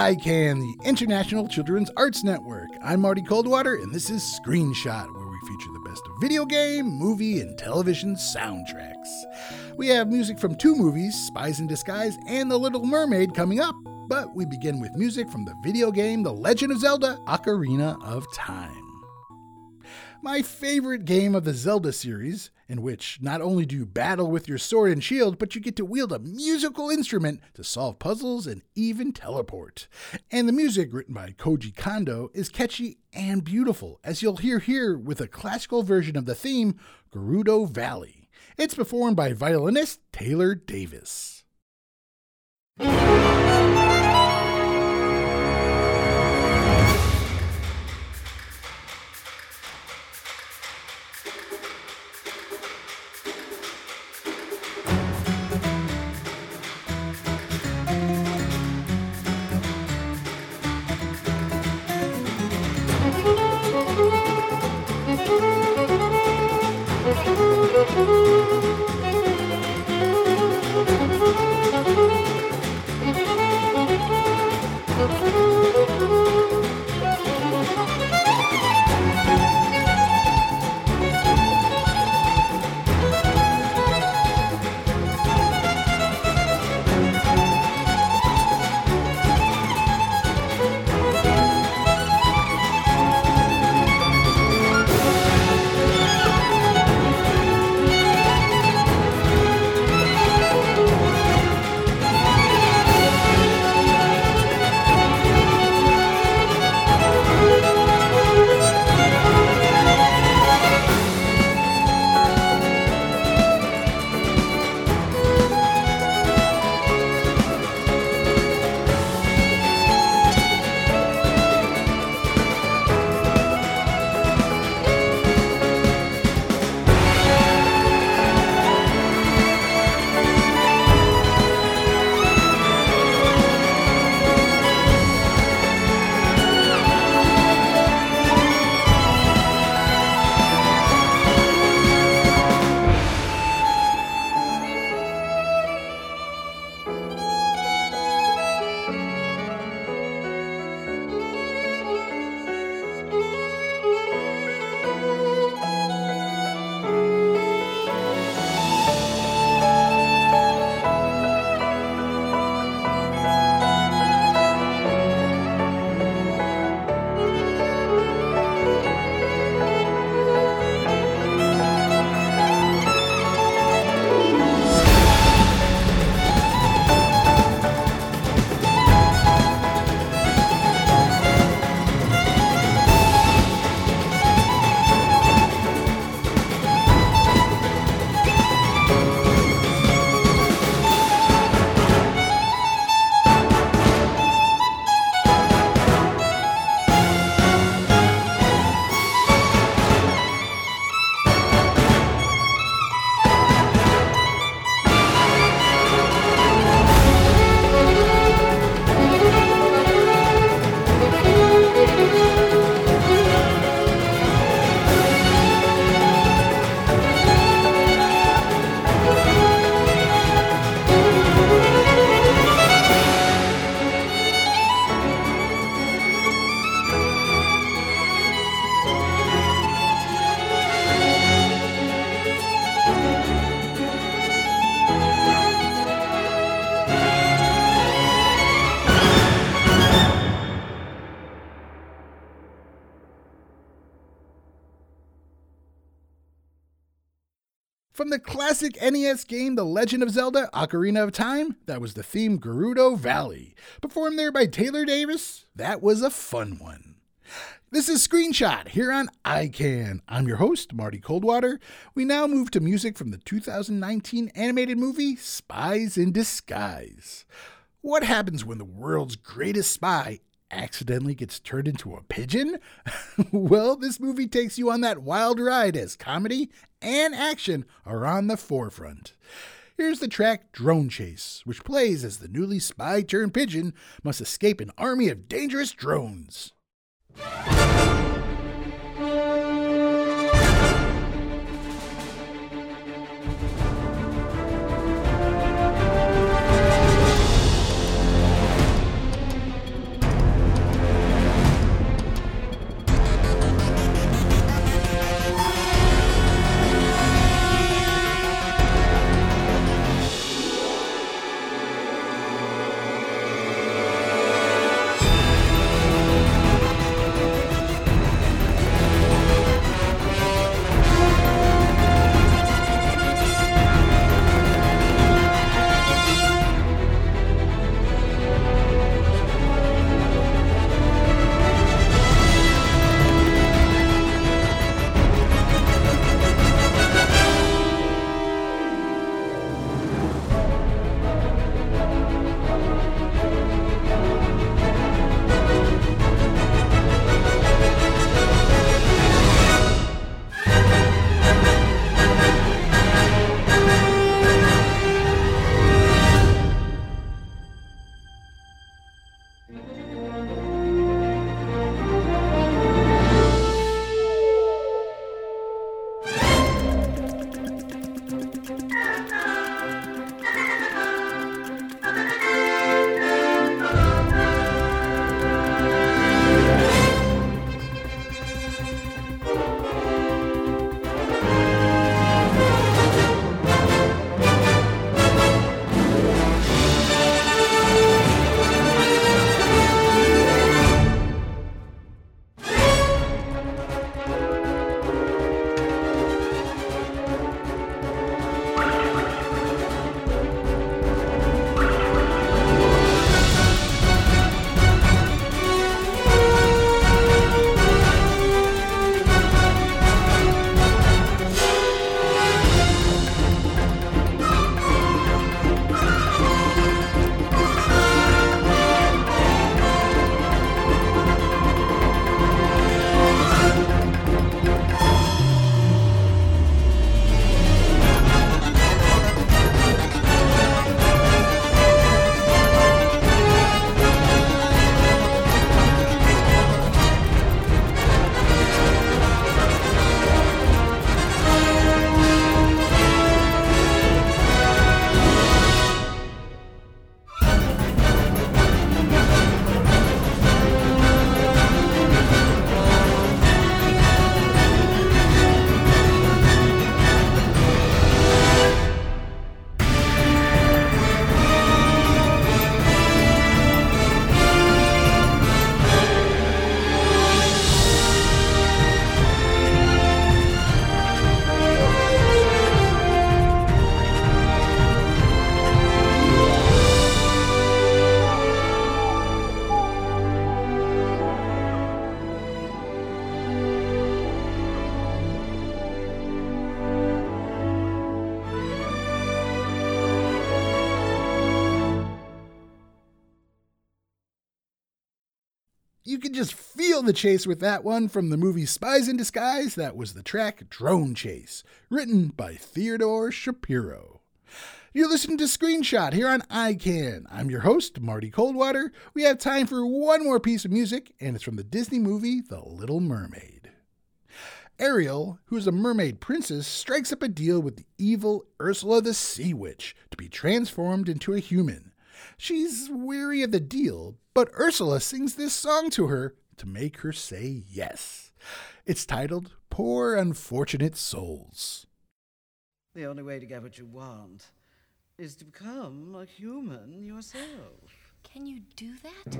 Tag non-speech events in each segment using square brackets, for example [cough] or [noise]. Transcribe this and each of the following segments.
ICANN, the International Children's Arts Network. I'm Marty Coldwater, and this is Screenshot, where we feature the best of video game, movie, and television soundtracks. We have music from two movies, Spies in Disguise and The Little Mermaid, coming up, but we begin with music from the video game The Legend of Zelda Ocarina of Time my favorite game of the Zelda series, in which not only do you battle with your sword and shield, but you get to wield a musical instrument to solve puzzles and even teleport. And the music, written by Koji Kondo, is catchy and beautiful, as you'll hear here with a classical version of the theme, Gerudo Valley. It's performed by violinist Taylor Davis. From the classic NES game The Legend of Zelda Ocarina of Time, that was the theme Gerudo Valley. Performed there by Taylor Davis, that was a fun one. This is Screenshot here on ICANN. I'm your host, Marty Coldwater. We now move to music from the 2019 animated movie Spies in Disguise. What happens when the world's greatest spy accidentally gets turned into a pigeon? [laughs] well, this movie takes you on that wild ride as comedy and action are on the forefront. Here's the track Drone Chase, which plays as the newly spy turned pigeon must escape an army of dangerous drones. Feel the chase with that one from the movie Spies in Disguise. That was the track Drone Chase, written by Theodore Shapiro. You're listening to Screenshot here on iCan. I'm your host, Marty Coldwater. We have time for one more piece of music, and it's from the Disney movie The Little Mermaid. Ariel, who is a mermaid princess, strikes up a deal with the evil Ursula the Sea Witch to be transformed into a human. She's weary of the deal, but Ursula sings this song to her to make her say yes. It's titled Poor Unfortunate Souls. The only way to get what you want is to become a human yourself. Can you do that?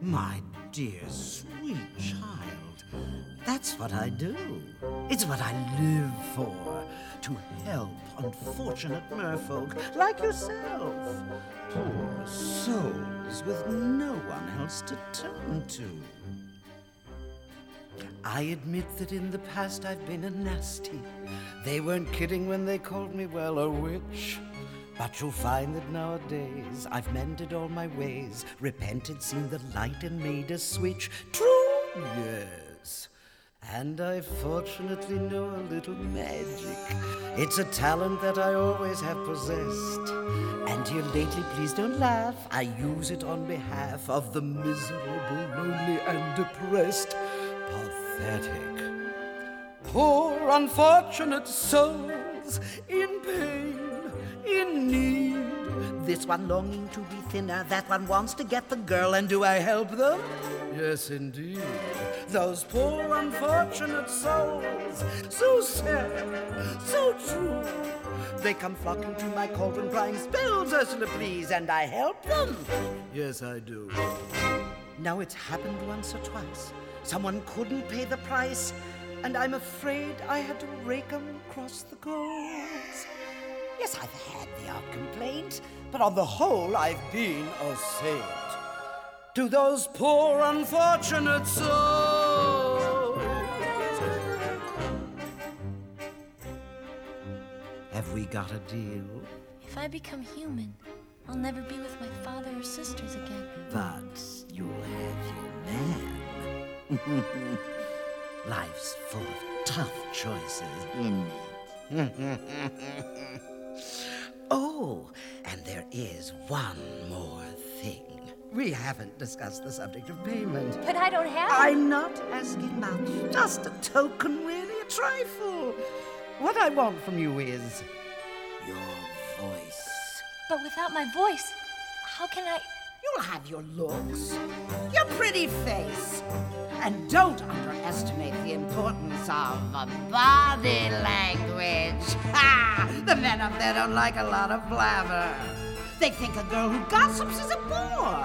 My dear, sweet child, that's what I do. It's what I live for to help unfortunate merfolk like yourself. Poor souls with no one else to turn to. I admit that in the past I've been a nasty. They weren't kidding when they called me, well, a witch. But you'll find that nowadays I've mended all my ways, repented, seen the light, and made a switch. True, yes. And I fortunately know a little magic. It's a talent that I always have possessed. And here lately, please don't laugh, I use it on behalf of the miserable, lonely, and depressed. Pathetic. Poor unfortunate souls in pain in need. This one longing to be thinner, that one wants to get the girl, and do I help them? Yes, indeed. Those poor unfortunate souls, so sad, so true. They come flocking to my cauldron, crying, Spells, Ursula, please, and I help them. Yes, I do. Now it's happened once or twice. Someone couldn't pay the price, and I'm afraid I had to rake 'em across the coals. Yes, I've had the odd complaint, but on the whole, I've been a saint. To those poor unfortunate souls. Have we got a deal? If I become human, I'll never be with my father or sisters again. But you'll have your man. [laughs] Life's full of tough choices, isn't [laughs] it? Oh, and there is one more thing. We haven't discussed the subject of payment. But I don't have. I'm not asking much. Just a token, really, a trifle. What I want from you is your voice. But without my voice, how can I? You'll have your looks, your pretty face. And don't underestimate the importance of body language. Ha! The men up there don't like a lot of blabber. They think a girl who gossips is a bore.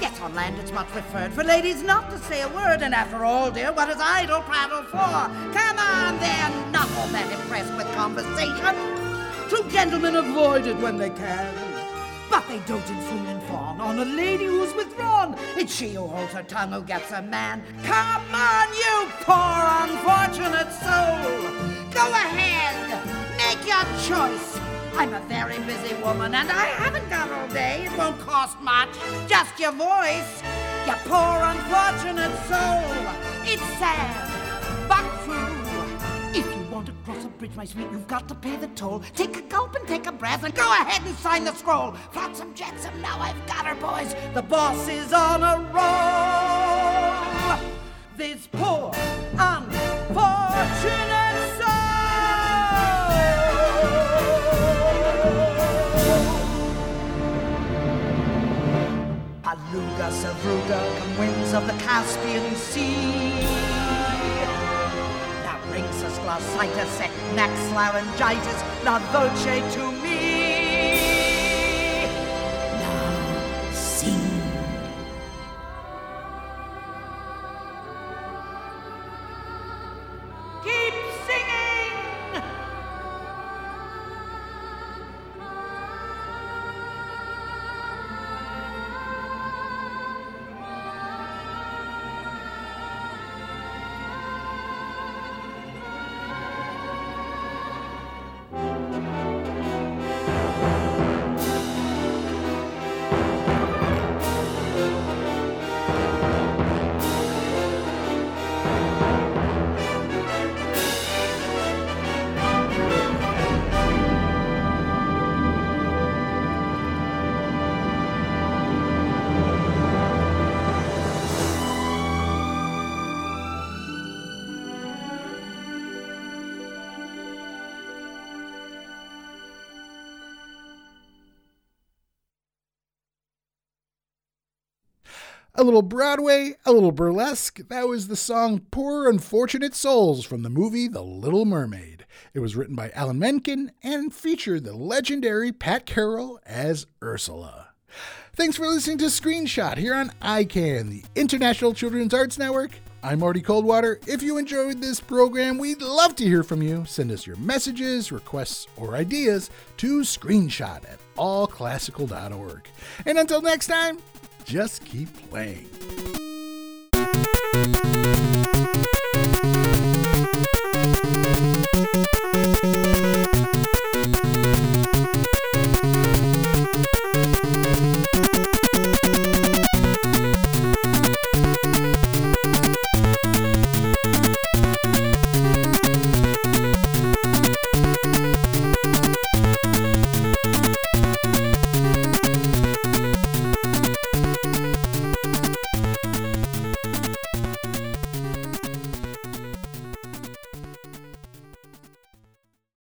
Yet on land it's much preferred for ladies not to say a word. And after all, dear, what is idle prattle for? Come on, they're not all that impressed with conversation. True gentlemen avoid it when they can. But they don't enfool and fawn on a lady who's withdrawn. It's she who holds her tongue who gets a man. Come on, you poor unfortunate soul. Go ahead, make your choice. I'm a very busy woman and I haven't got all day. It won't cost much, just your voice. You poor unfortunate soul. It's sad, bridge, my sweet, you've got to pay the toll. Take a gulp and take a breath and go ahead and sign the scroll. Flotsam jetsam, now I've got her, boys. The boss is on a roll. This poor, unfortunate soul. Aluga, Sevruga, come winds of the Caspian Sea. Glossitis, neck laryngitis, la dolce to me. A little Broadway, a little burlesque. That was the song Poor Unfortunate Souls from the movie The Little Mermaid. It was written by Alan Menken and featured the legendary Pat Carroll as Ursula. Thanks for listening to Screenshot here on ICANN, the International Children's Arts Network. I'm Marty Coldwater. If you enjoyed this program, we'd love to hear from you. Send us your messages, requests, or ideas to screenshot at allclassical.org. And until next time, just keep playing.